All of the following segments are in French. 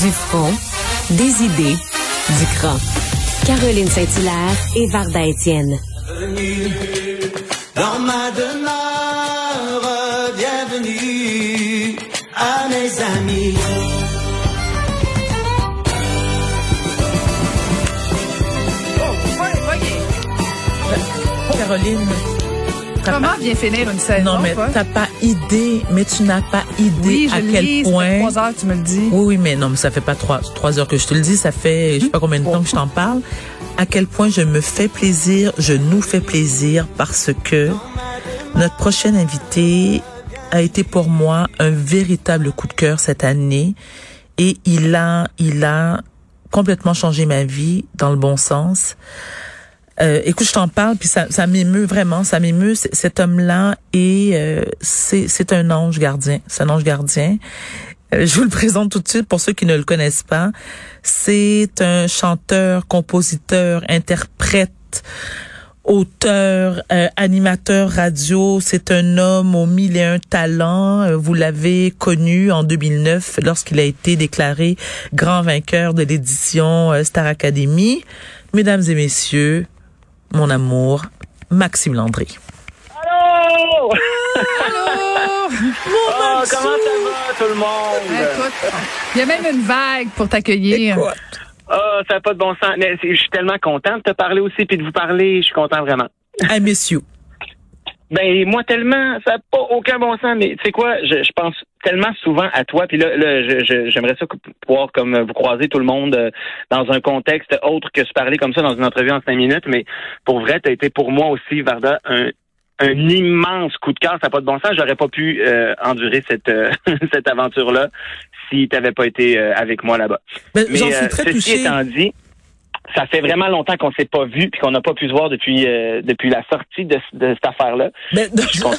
Du front, des idées, du cran. Caroline Saint-Hilaire et Varda Étienne. Dans ma demeure, bienvenue à mes amis. Caroline. Comment pas- bien finir une saison? Non, mais t'as pas idée, mais tu n'as pas idée oui, à quel lis, point. trois heures tu me le dis. Oui, oui, mais non, mais ça fait pas trois, trois heures que je te le dis, ça fait je sais pas combien de temps que je t'en parle. À quel point je me fais plaisir, je nous fais plaisir parce que notre prochain invité a été pour moi un véritable coup de cœur cette année et il a, il a complètement changé ma vie dans le bon sens. Euh, écoute, je t'en parle, puis ça, ça m'émeut vraiment, ça m'émeut. Cet homme-là et c'est c'est un ange gardien, c'est un ange gardien. Euh, je vous le présente tout de suite pour ceux qui ne le connaissent pas. C'est un chanteur, compositeur, interprète, auteur, euh, animateur radio. C'est un homme aux mille et un talents. Euh, Vous l'avez connu en 2009 lorsqu'il a été déclaré grand vainqueur de l'édition euh, Star Academy. Mesdames et messieurs, mon amour, Maxime Landry. Allô! Allô? Ah, comment ça va, tout le monde? Écoute, il y a même une vague pour t'accueillir. Ah, ça n'a pas de bon sens. Mais je suis tellement content de te parler aussi puis de vous parler. Je suis content vraiment. I miss you. Ben, moi, tellement, ça n'a pas aucun bon sens. Mais tu sais quoi, je, je pense tellement souvent à toi. Puis là, là j'aimerais ça pouvoir comme vous croiser tout le monde euh, dans un contexte autre que se parler comme ça dans une entrevue en cinq minutes. Mais pour vrai, tu as été pour moi aussi, Varda, un un immense coup de cœur, ça n'a pas de bon sens. J'aurais pas pu euh, endurer cette euh, cette aventure-là si tu n'avais pas été euh, avec moi là-bas. Ben, Mais J'en suis euh, très ceci touchée. étant dit, ça fait vraiment longtemps qu'on s'est pas vu puis qu'on n'a pas pu se voir depuis euh, depuis la sortie de, de cette affaire-là. Ben,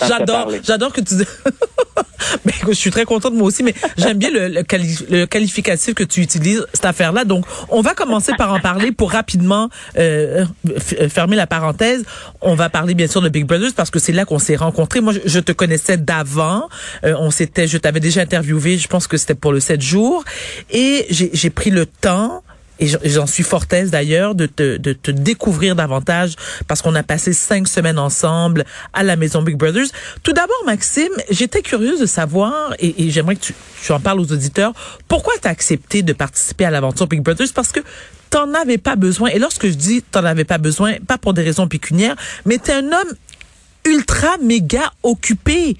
j'adore, j'adore que tu dis. mais écoute, je suis très contente moi aussi, mais j'aime bien le, le, quali- le qualificatif que tu utilises cette affaire-là. Donc, on va commencer par en parler pour rapidement euh, f- fermer la parenthèse. On va parler bien sûr de Big Brothers parce que c'est là qu'on s'est rencontrés. Moi, je, je te connaissais d'avant. Euh, on s'était, je t'avais déjà interviewé. Je pense que c'était pour le 7 jours, et j'ai pris le temps et j'en- suis fortaise d'ailleurs de te, de te découvrir davantage parce qu'on a passé cinq semaines ensemble à la maison Big Brothers. Tout d'abord, Maxime, j'étais curieuse de savoir, et, et j'aimerais que tu, tu en parles aux auditeurs, pourquoi tu as accepté de participer à l'aventure Big Brothers? Parce que t'en avais pas besoin. Et lorsque je dis t'en avais pas besoin, pas pour des raisons pécuniaires, mais t'es un homme ultra méga occupé.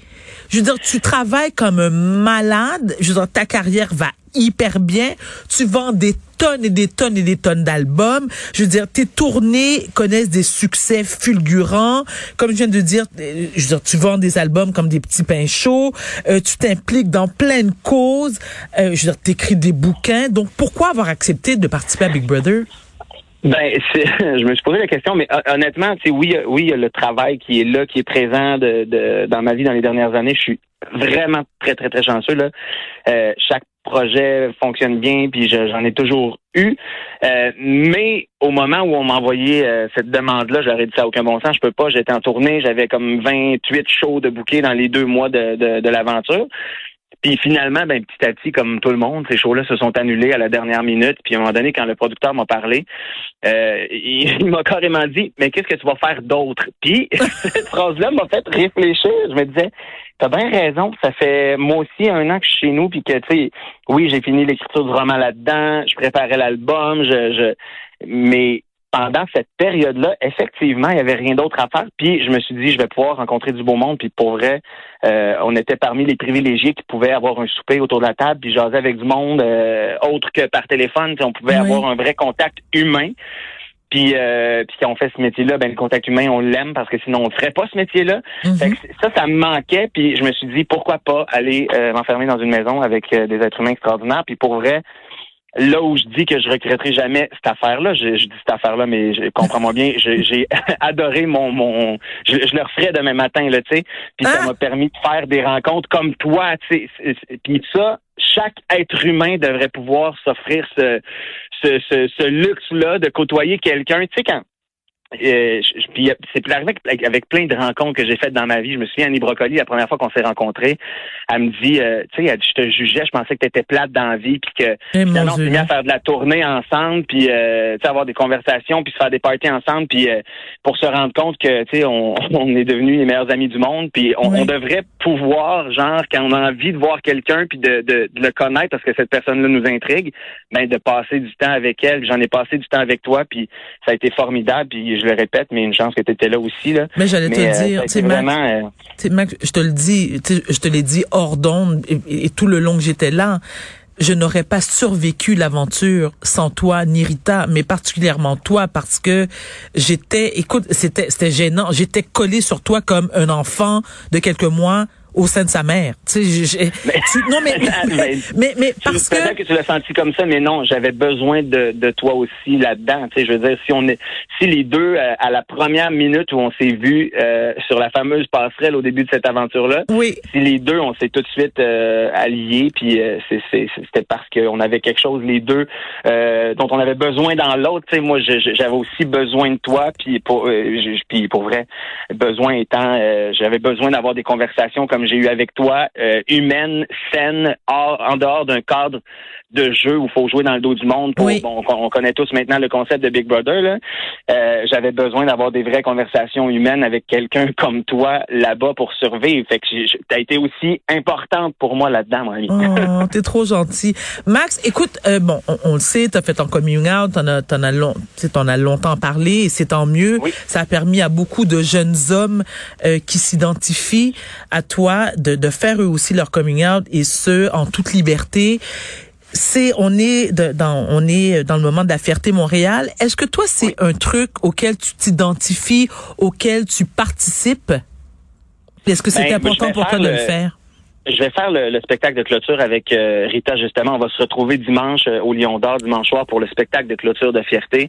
Je veux dire, tu travailles comme un malade. Je veux dire, ta carrière va hyper bien. Tu vends des tonnes et des tonnes et des tonnes d'albums. Je veux dire, tes tournées connaissent des succès fulgurants. Comme je viens de dire, euh, je veux dire, tu vends des albums comme des petits pains chauds. Euh, tu t'impliques dans plein de causes. Euh, je veux dire, t'écris des bouquins. Donc, pourquoi avoir accepté de participer à Big Brother? Ben, c'est- je me suis posé la question, mais hon- honnêtement, sais, oui, euh, oui, il y a le travail qui est là, qui est présent de, de- dans ma vie dans les dernières années. Je suis vraiment très, très, très chanceux. Là. Euh, chaque projet fonctionne bien, puis je- j'en ai toujours eu. Euh, mais au moment où on m'a envoyé euh, cette demande-là, j'aurais dit ça aucun bon sens. Je peux pas. J'étais en tournée, j'avais comme 28 shows de bouquets dans les deux mois de, de, de l'aventure. Puis finalement, ben petit à petit, comme tout le monde, ces shows-là se sont annulés à la dernière minute. Puis à un moment donné, quand le producteur m'a parlé, euh, il, m'a carrément dit Mais qu'est-ce que tu vas faire d'autre? Puis cette phrase-là m'a fait réfléchir. Je me disais, t'as bien raison, ça fait moi aussi un an que je suis chez nous, puis que tu sais, oui, j'ai fini l'écriture du roman là-dedans, je préparais l'album, je, je mais pendant cette période-là, effectivement, il y avait rien d'autre à faire. Puis je me suis dit, je vais pouvoir rencontrer du beau monde. Puis pour vrai, euh, on était parmi les privilégiés qui pouvaient avoir un souper autour de la table, puis jaser avec du monde euh, autre que par téléphone. Puis on pouvait Oui. avoir un vrai contact humain. Puis, euh, puis quand on fait ce métier-là, ben le contact humain, on l'aime parce que sinon on ne ferait pas ce métier-là. Fait que ça, ça me manquait. Puis je me suis dit, pourquoi pas aller euh, m'enfermer dans une maison avec euh, des êtres humains extraordinaires. Puis pour vrai, là où je dis que je regretterai jamais cette affaire-là, je, je dis cette affaire-là, mais je, comprends-moi bien, j'ai adoré mon mon, je, je le referais demain matin là, tu sais. Puis ça Ah! m'a permis de faire des rencontres comme toi, tu sais. Puis ça, chaque être humain devrait pouvoir s'offrir ce ce, ce, ce luxe-là de côtoyer quelqu'un, tu sais quand euh, puis euh, c'est arrivé avec, avec plein de rencontres que j'ai faites dans ma vie. Je me souviens, Annie Brocoli, la première fois qu'on s'est rencontrés, elle me dit, euh, tu sais, elle dit, je te jugeais, je pensais que tu étais plate dans la vie, puis que Eh, finalement, on s'est mis à faire de la tournée ensemble, puis euh, avoir des conversations, puis se faire des parties ensemble, puis euh, pour se rendre compte que, tu sais, on, on est devenus les meilleurs amis du monde, puis on, Oui. on devrait pouvoir, genre, quand on a envie de voir quelqu'un, puis de, de, de le connaître, parce que cette personne-là nous intrigue, ben de passer du temps avec elle. J'en ai passé du temps avec toi, puis ça a été formidable, puis je le répète, mais une chance que tu étais là aussi, là. Mais j'allais te euh, ça a dire, sais, Max, vraiment... euh, Max, je te le dis, je te l'ai dit hors d'onde et, et tout le long que j'étais là. Je n'aurais pas survécu l'aventure sans toi, ni Rita, mais particulièrement toi, parce que j'étais, écoute, c'était, c'était gênant. J'étais collée sur toi comme un enfant de quelques mois au sein de sa mère. Tu sais, j'ai- j'ai- tu- non mais mais, mais, mais parce que que tu l'as senti comme ça, mais non, j'avais besoin de, de toi aussi là-dedans. Tu sais, je veux dire, si on est, si les deux, euh, à la première minute où on s'est vu euh, sur la fameuse passerelle au début de cette aventure-là, oui, si les deux, on s'est tout de suite euh, alliés, puis euh, c'est- c'est- c'était parce qu'on avait quelque chose, les deux, euh, dont on avait besoin dans l'autre. Tu sais, moi, j'avais aussi besoin de toi, puis pour, euh, puis pour vrai, besoin étant, euh, j'avais besoin d'avoir des conversations comme j'ai eu avec toi, euh, humaines, saines, hors, en dehors d'un cadre de jeu où il faut jouer dans le dos du monde. Pour, Oui. bon, on, on connaît tous maintenant le concept de Big Brother. Là. Euh, j'avais besoin d'avoir des vraies conversations humaines avec quelqu'un comme toi là-bas pour survivre. Fait que tu as été aussi importante pour moi là-dedans, mon ami. Oh, t'es trop gentil. Max, écoute, euh, bon, on, on le sait, t'as fait ton coming out, t'en as, t'en as, long, t'en as longtemps parlé, et c'est tant mieux. Oui. Ça a permis à beaucoup de jeunes hommes euh, qui s'identifient à toi de, de faire eux aussi leur coming out, et ce, en toute liberté. C'est, on est de- dans, on est dans le moment de la fierté Montréal. Est-ce que toi, c'est un truc auquel tu t'identifies, auquel tu participes? Est-ce que c'est Ben, important pour toi de le le- faire? Je vais faire le, le spectacle de clôture avec euh, Rita justement. On va se retrouver dimanche euh, au Lion d'Or dimanche soir pour le spectacle de clôture de fierté.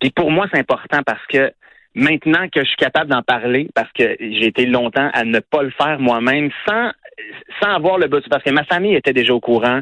Puis pour moi, c'est important parce que maintenant que je suis capable d'en parler, parce que j'ai été longtemps à ne pas le faire moi-même, sans sans avoir le besoin, parce que ma famille était déjà au courant.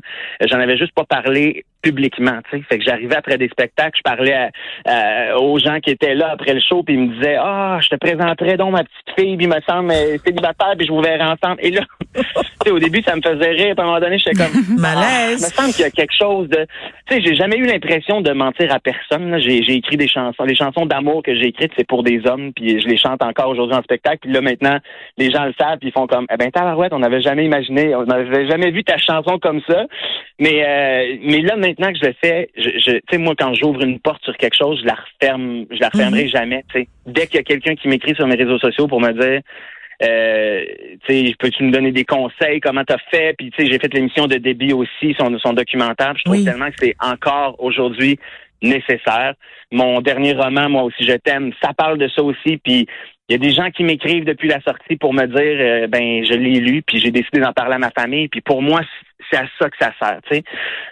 J'en avais juste pas parlé publiquement, tu sais. Fait que j'arrivais après des spectacles, je parlais à- à- aux gens qui étaient là après le show, puis ils me disaient, ah, je te présenterai donc ma petite fille, puis il me semble célibataire, puis je vous verrai ensemble. Et là, tu sais, au début, ça me faisait rire, puis à un moment donné, j'étais comme, Malaise. Ah, il me semble qu'il y a quelque chose de, tu sais, j'ai jamais eu l'impression de mentir à personne. j'ai écrit des chansons, les chansons d'amour que j'ai écrites, c'est pour des hommes, puis je les chante encore aujourd'hui en spectacle. Puis là, maintenant, les gens le savent, puis ils font comme, eh ben, tabarouette, on n'avait jamais imaginé, on n'avait jamais vu ta chanson comme ça. Mais, euh, mais là, maintenant que je le fais, je, je- tu sais, moi, quand j'ouvre une porte sur quelque chose, je la referme, je la refermerai jamais, tu sais. Dès qu'il y a quelqu'un qui m'écrit sur mes réseaux sociaux pour me dire, euh, tu sais, peux-tu me donner des conseils, comment t'as fait? Puis, tu sais, j'ai fait l'émission de Débit aussi, son, son documentaire. Je trouve Oui. tellement que c'est encore aujourd'hui nécessaire. Mon dernier roman, moi aussi, je t'aime, ça parle de ça aussi. Puis, il y a des gens qui m'écrivent depuis la sortie pour me dire, euh, ben, je l'ai lu, puis j'ai décidé d'en parler à ma famille. Puis pour moi, c'est à ça que ça sert, tu sais.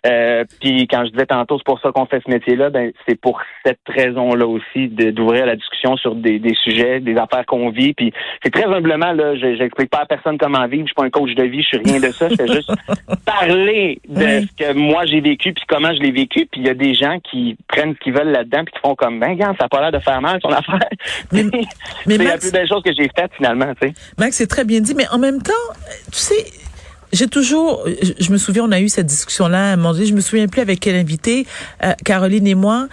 Euh, puis quand je disais tantôt, c'est pour ça qu'on fait ce métier-là, ben c'est pour cette raison-là aussi d'ouvrir la discussion sur des, des sujets, des affaires qu'on vit. Puis c'est très humblement là, je j'explique pas à personne comment vivre. Je suis pas un coach de vie, je suis rien de ça. Je fais juste parler de Oui. ce que moi j'ai vécu puis comment je l'ai vécu. Puis il y a des gens qui prennent ce qu'ils veulent là-dedans puis qui font comme ben regarde, ça a pas l'air de faire mal ton affaire. Mais- mais c'est la plus belle chose que j'ai faite finalement, tu sais. Max, c'est très bien dit, mais en même temps, tu sais, j'ai toujours, je, me souviens, on a eu cette discussion-là à un moment donné, je me souviens plus avec quel invité, euh, Caroline et moi.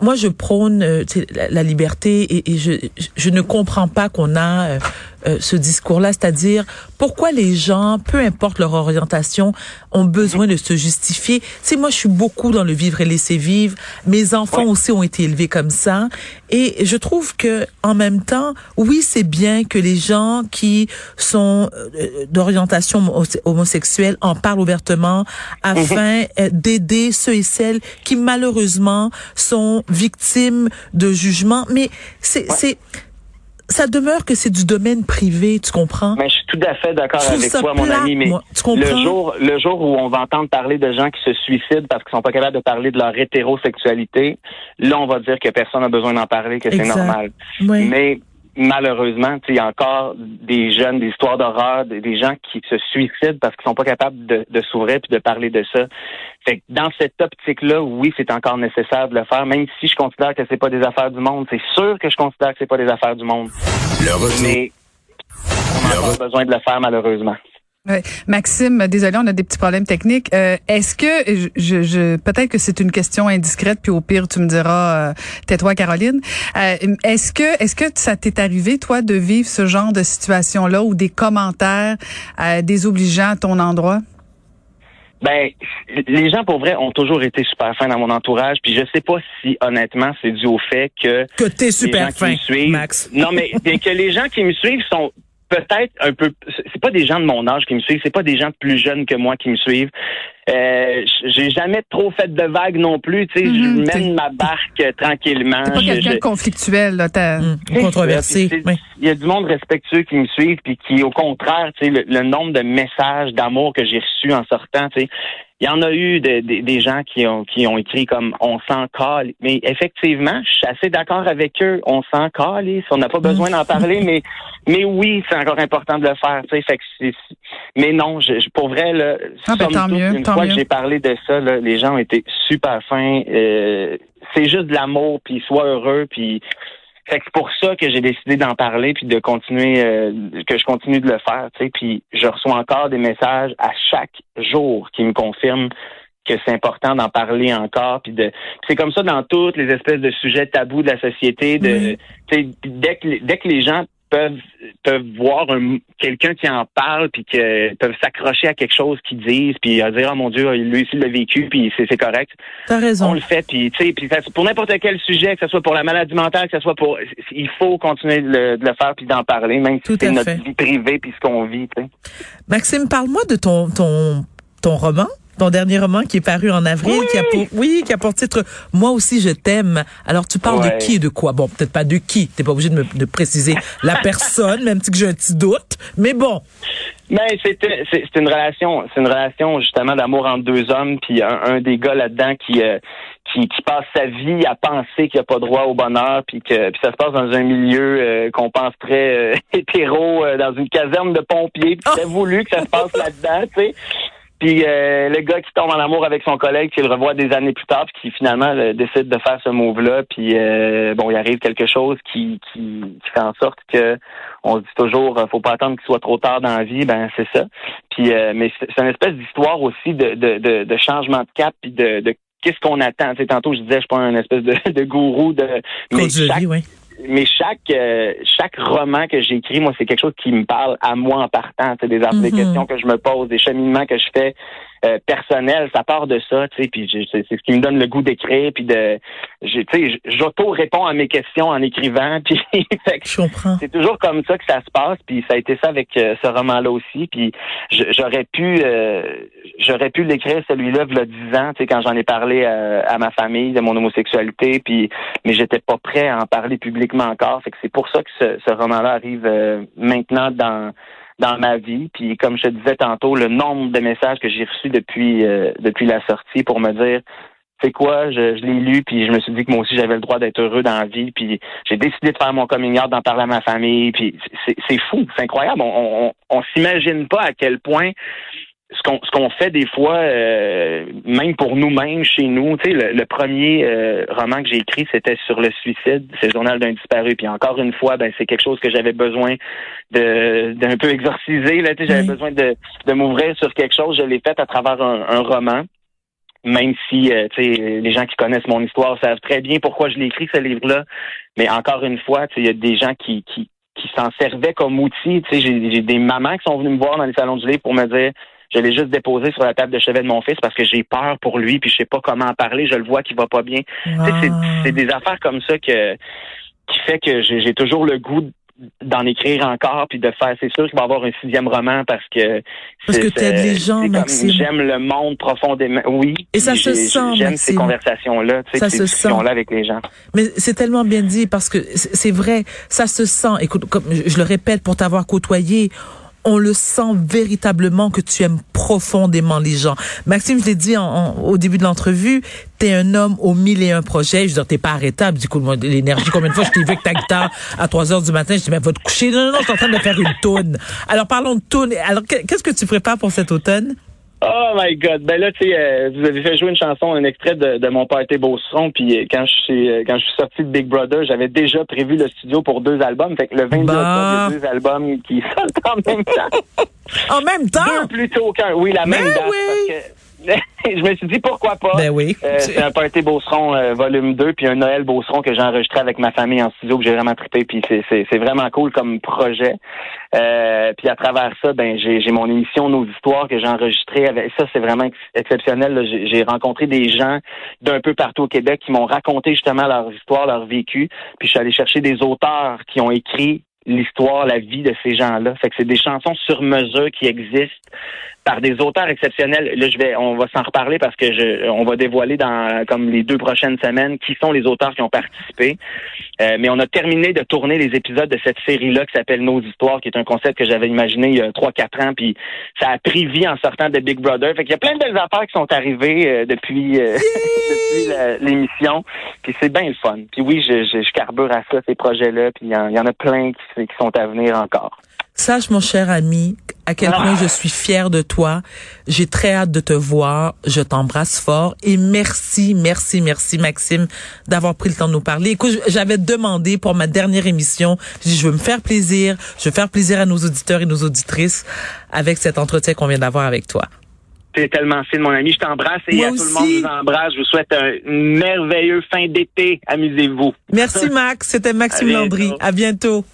Moi, je prône euh, la, la liberté et, je, je, je ne comprends pas qu'on a euh, ce discours-là, c'est-à-dire pourquoi les gens, peu importe leur orientation, ont besoin de se justifier. Tu sais, moi, je suis beaucoup dans le vivre et laisser vivre. Mes enfants aussi ont été élevés comme ça, et je trouve que en même temps, oui, c'est bien que les gens qui sont euh, d'orientation homo- homosexuelle en parlent ouvertement afin euh, d'aider ceux et celles qui malheureusement sont victimes de jugements. Mais c'est c'est ça demeure que c'est du domaine privé, tu comprends? Mais je suis tout à fait d'accord avec toi, mon ami, mais moi. Tu comprends? le jour, le jour où on va entendre parler de gens qui se suicident parce qu'ils sont pas capables de parler de leur hétérosexualité, là, on va dire que personne n'a besoin d'en parler, que c'est normal. Oui. Mais malheureusement, il y a encore des jeunes, des histoires d'horreur, des, des gens qui se suicident parce qu'ils sont pas capables de, de s'ouvrir puis de parler de ça. Fait que dans cette optique-là, oui, c'est encore nécessaire de le faire, même si je considère que c'est pas des affaires du monde. C'est sûr que je considère que c'est pas des affaires du monde. Le retour. Mais on a encore besoin de le faire, malheureusement. Ouais. Maxime, désolé, on a des petits problèmes techniques. Euh, Est-ce que je, je peut-être que c'est une question indiscrète, puis au pire tu me diras, euh, tais-toi Caroline. Euh, Est-ce que est-ce que ça t'est arrivé toi de vivre ce genre de situation là ou des commentaires euh, désobligeants à ton endroit? Ben, les gens pour vrai ont toujours été super fins dans mon entourage, puis je sais pas si honnêtement c'est dû au fait que Que t'es les super gens qui fin, me suivent, Max. Non, mais bien que les gens qui me suivent sont peut-être un peu. C'est pas des gens de mon âge qui me suivent, c'est pas des gens plus jeunes que moi qui me suivent. Euh, j'ai jamais trop fait de vagues non plus. Tu sais, je t'es- mène ma barque euh, tranquillement. T'es pas quelqu'un je- de conflictuel là. t'as- c'est controversé. oui. Il y a du monde respectueux qui me suivent, puis qui, au contraire, tu sais, le, le nombre de messages d'amour que j'ai reçus en sortant, tu sais, il y en a eu de- de- des gens qui ont qui ont écrit comme on s'en cale. Mais effectivement, je suis assez d'accord avec eux. On s'en cale, on n'a pas besoin d'en parler, mais mais oui, c'est encore important de le faire. Tu sais, fait que mais non, je, je- pour vrai là. Ah, ben, tant mieux, Une tant fois mieux. que j'ai parlé de ça, là, les gens ont été super fins. Euh, c'est juste de l'amour, puis sois heureux, puis fait que c'est pour ça que j'ai décidé d'en parler puis de continuer euh, que je continue de le faire, tu sais, puis je reçois encore des messages à chaque jour qui me confirment que c'est important d'en parler encore puis de c'est comme ça dans toutes les espèces de sujets tabous de la société de Oui. tu sais, dès que dès que les gens peuvent peuvent voir un- quelqu'un qui en parle puis que peuvent s'accrocher à quelque chose qu'ils disent puis à dire oh mon dieu lui aussi il l'a vécu puis c'est c'est correct T'as on raison. le fait, puis tu sais, puis pour n'importe quel sujet, que ce soit pour la maladie mentale, que ce soit pour, il faut continuer de le, de le faire puis d'en parler, même si c'est notre vie privée puis ce qu'on vit. tu sais. Maxime, parle-moi de ton ton ton roman. Ton dernier roman qui est paru en avril, qui a pour oui, qui a pour titre Moi aussi je t'aime. Alors tu parles Ouais. de qui et de quoi? Bon, peut-être pas de qui. T'es pas obligé de me de préciser la personne, même si j'ai un petit doute. Mais bon, Mais c'était c'est une relation, c'est une relation justement d'amour entre deux hommes, puis un, un des gars là-dedans qui, euh, qui qui passe sa vie à penser qu'il a pas droit au bonheur, puis que puis ça se passe dans un milieu euh, qu'on pense très euh, hétéro, euh, dans une caserne de pompiers, puis c'est voulu que ça se passe là-dedans, tu sais. Puis euh, le gars qui tombe en amour avec son collègue, qui le revoit des années plus tard, puis qui finalement euh, décide de faire ce move-là, puis euh, bon, il arrive quelque chose qui, qui, qui fait en sorte que on se dit toujours, euh, faut pas attendre qu'il soit trop tard dans la vie, ben c'est ça. Puis euh, mais c'est une espèce d'histoire aussi de, de, de, de changement de cap, puis de, de qu'est-ce qu'on attend. Tu sais, tantôt je disais, je suis pas un espèce de, de gourou de mais chaque oui. Mais chaque euh, chaque roman que j'écris, moi, c'est quelque chose qui me parle à moi en partant. Sais, des, des questions que je me pose, des cheminements que je fais euh, personnels, ça part de ça. Tu sais, puis j'ai- c'est ce qui me donne le goût d'écrire, puis de, tu sais, j'auto-réponds à mes questions en écrivant, puis Je comprends. c'est toujours comme ça que ça se passe, puis ça a été ça avec euh, ce roman-là aussi. Puis j'aurais pu, euh, j'aurais pu l'écrire celui-là il y a dix ans, tu sais, quand j'en ai parlé à ma famille de mon homosexualité, puis mais j'étais pas prêt à en parler publiquement encore. Fait que c'est pour ça que ce, ce roman-là arrive euh, maintenant dans dans ma vie. Puis comme je te disais tantôt, le nombre de messages que j'ai reçus depuis euh, depuis la sortie pour me dire c'est quoi, je, je l'ai lu, puis je me suis dit que moi aussi j'avais le droit d'être heureux dans la vie, puis j'ai décidé de faire mon coming out, d'en parler à ma famille, puis c'est fou, c'est incroyable. On, on, on s'imagine pas à quel point ce qu'on ce qu'on fait des fois, euh, même pour nous-mêmes chez nous. Tu sais, le, le premier euh, roman que j'ai écrit, c'était sur le suicide, c'est le journal d'un disparu. Puis encore une fois, ben c'est quelque chose que j'avais besoin de d'un peu exorciser. Là, tu sais, j'avais Oui. besoin de, de m'ouvrir sur quelque chose. Je l'ai fait à travers un, un roman même si euh, tu sais, les gens qui connaissent mon histoire savent très bien pourquoi je l'ai écrit ce livre-là. Mais encore une fois, tu sais, il y a des gens qui, qui, qui s'en servaient comme outil. Tu sais, j'ai j'ai des mamans qui sont venues me voir dans les salons du livre pour me dire je l'ai juste déposé sur la table de chevet de mon fils parce que j'ai peur pour lui, puis je sais pas comment en parler, je le vois qu'il va pas bien. C'est- Ah. c'est des affaires comme ça que qui fait que j'ai toujours le goût d'en écrire encore puis de faire c'est sûr qu'il va y avoir un sixième roman parce que Parce que t'aides les gens, Maxime. j'aime le monde profondément oui Et ça se sent, j'aime ces conversations là tu sais Ça ces se discussions sent. là avec les gens Mais c'est tellement bien dit parce que c'est vrai, ça se sent. Écoute, comme je le répète pour t'avoir côtoyé, on le sent véritablement que tu aimes profondément les gens. Maxime, je l'ai dit en, au début de l'entrevue, t'es un homme aux mille et un projets. Je veux dire, t'es pas arrêtable. Du coup, l'énergie, combien de fois je t'ai vu avec ta guitare à 3 heures du matin, je dis, mais va te coucher. Non, non, non, je suis en train de faire une toune. Alors, parlons de toune. Alors, qu'est-ce que tu prépares pour cet automne? Oh my God! Ben là, tu sais, euh, vous avez fait jouer une chanson, un extrait de, de mon party Beauceron, puis euh, quand je suis euh, quand je suis sorti de Big Brother, j'avais déjà prévu le studio pour deux albums. Fait que le 22 bah. octobre, il y a deux albums qui sortent en même temps. en même temps? Deux plutôt qu'un. Oui, la même date. Oui. je me suis dit pourquoi pas? Ben oui. Euh, c'est un party Beauceron euh, volume 2 puis un Noël Beauceron que j'ai enregistré avec ma famille en studio que j'ai vraiment trippé puis c'est, c'est, c'est vraiment cool comme projet. Euh, puis à travers ça, ben j'ai, j'ai mon émission Nos histoires que j'ai enregistrée avec ça c'est vraiment exceptionnel. J'ai, j'ai rencontré des gens d'un peu partout au Québec qui m'ont raconté justement leur histoire, leur vécu. Puis je suis allé chercher des auteurs qui ont écrit l'histoire, la vie de ces gens-là. Fait que c'est des chansons sur mesure qui existent par des auteurs exceptionnels. Là, je vais, on va s'en reparler parce que je, on va dévoiler dans comme les deux prochaines semaines qui sont les auteurs qui ont participé. Euh, mais on a terminé de tourner les épisodes de cette série-là qui s'appelle Nos histoires, qui est un concept que j'avais imaginé il y a trois quatre ans, puis ça a pris vie en sortant de Big Brother. Fait qu'il y a plein de belles affaires qui sont arrivées euh, depuis euh, depuis l'émission. Puis c'est bien le fun. Puis oui, je, je, je, carbure à ça ces projets-là. Puis il y, en a plein qui, qui sont à venir encore. Sache, mon cher ami, à quel point je suis fière de toi. J'ai très hâte de te voir. Je t'embrasse fort. Et merci, merci, merci, Maxime, d'avoir pris le temps de nous parler. Écoute, j'avais demandé pour ma dernière émission, je dis, je veux me faire plaisir. Je veux faire plaisir à nos auditeurs et nos auditrices avec cet entretien qu'on vient d'avoir avec toi. C'est tellement fine, mon ami. Je t'embrasse et à tout le monde, je vous embrasse. Je vous souhaite un merveilleux fin d'été. Amusez-vous. Merci, Max. C'était Maxime Landry. À bientôt.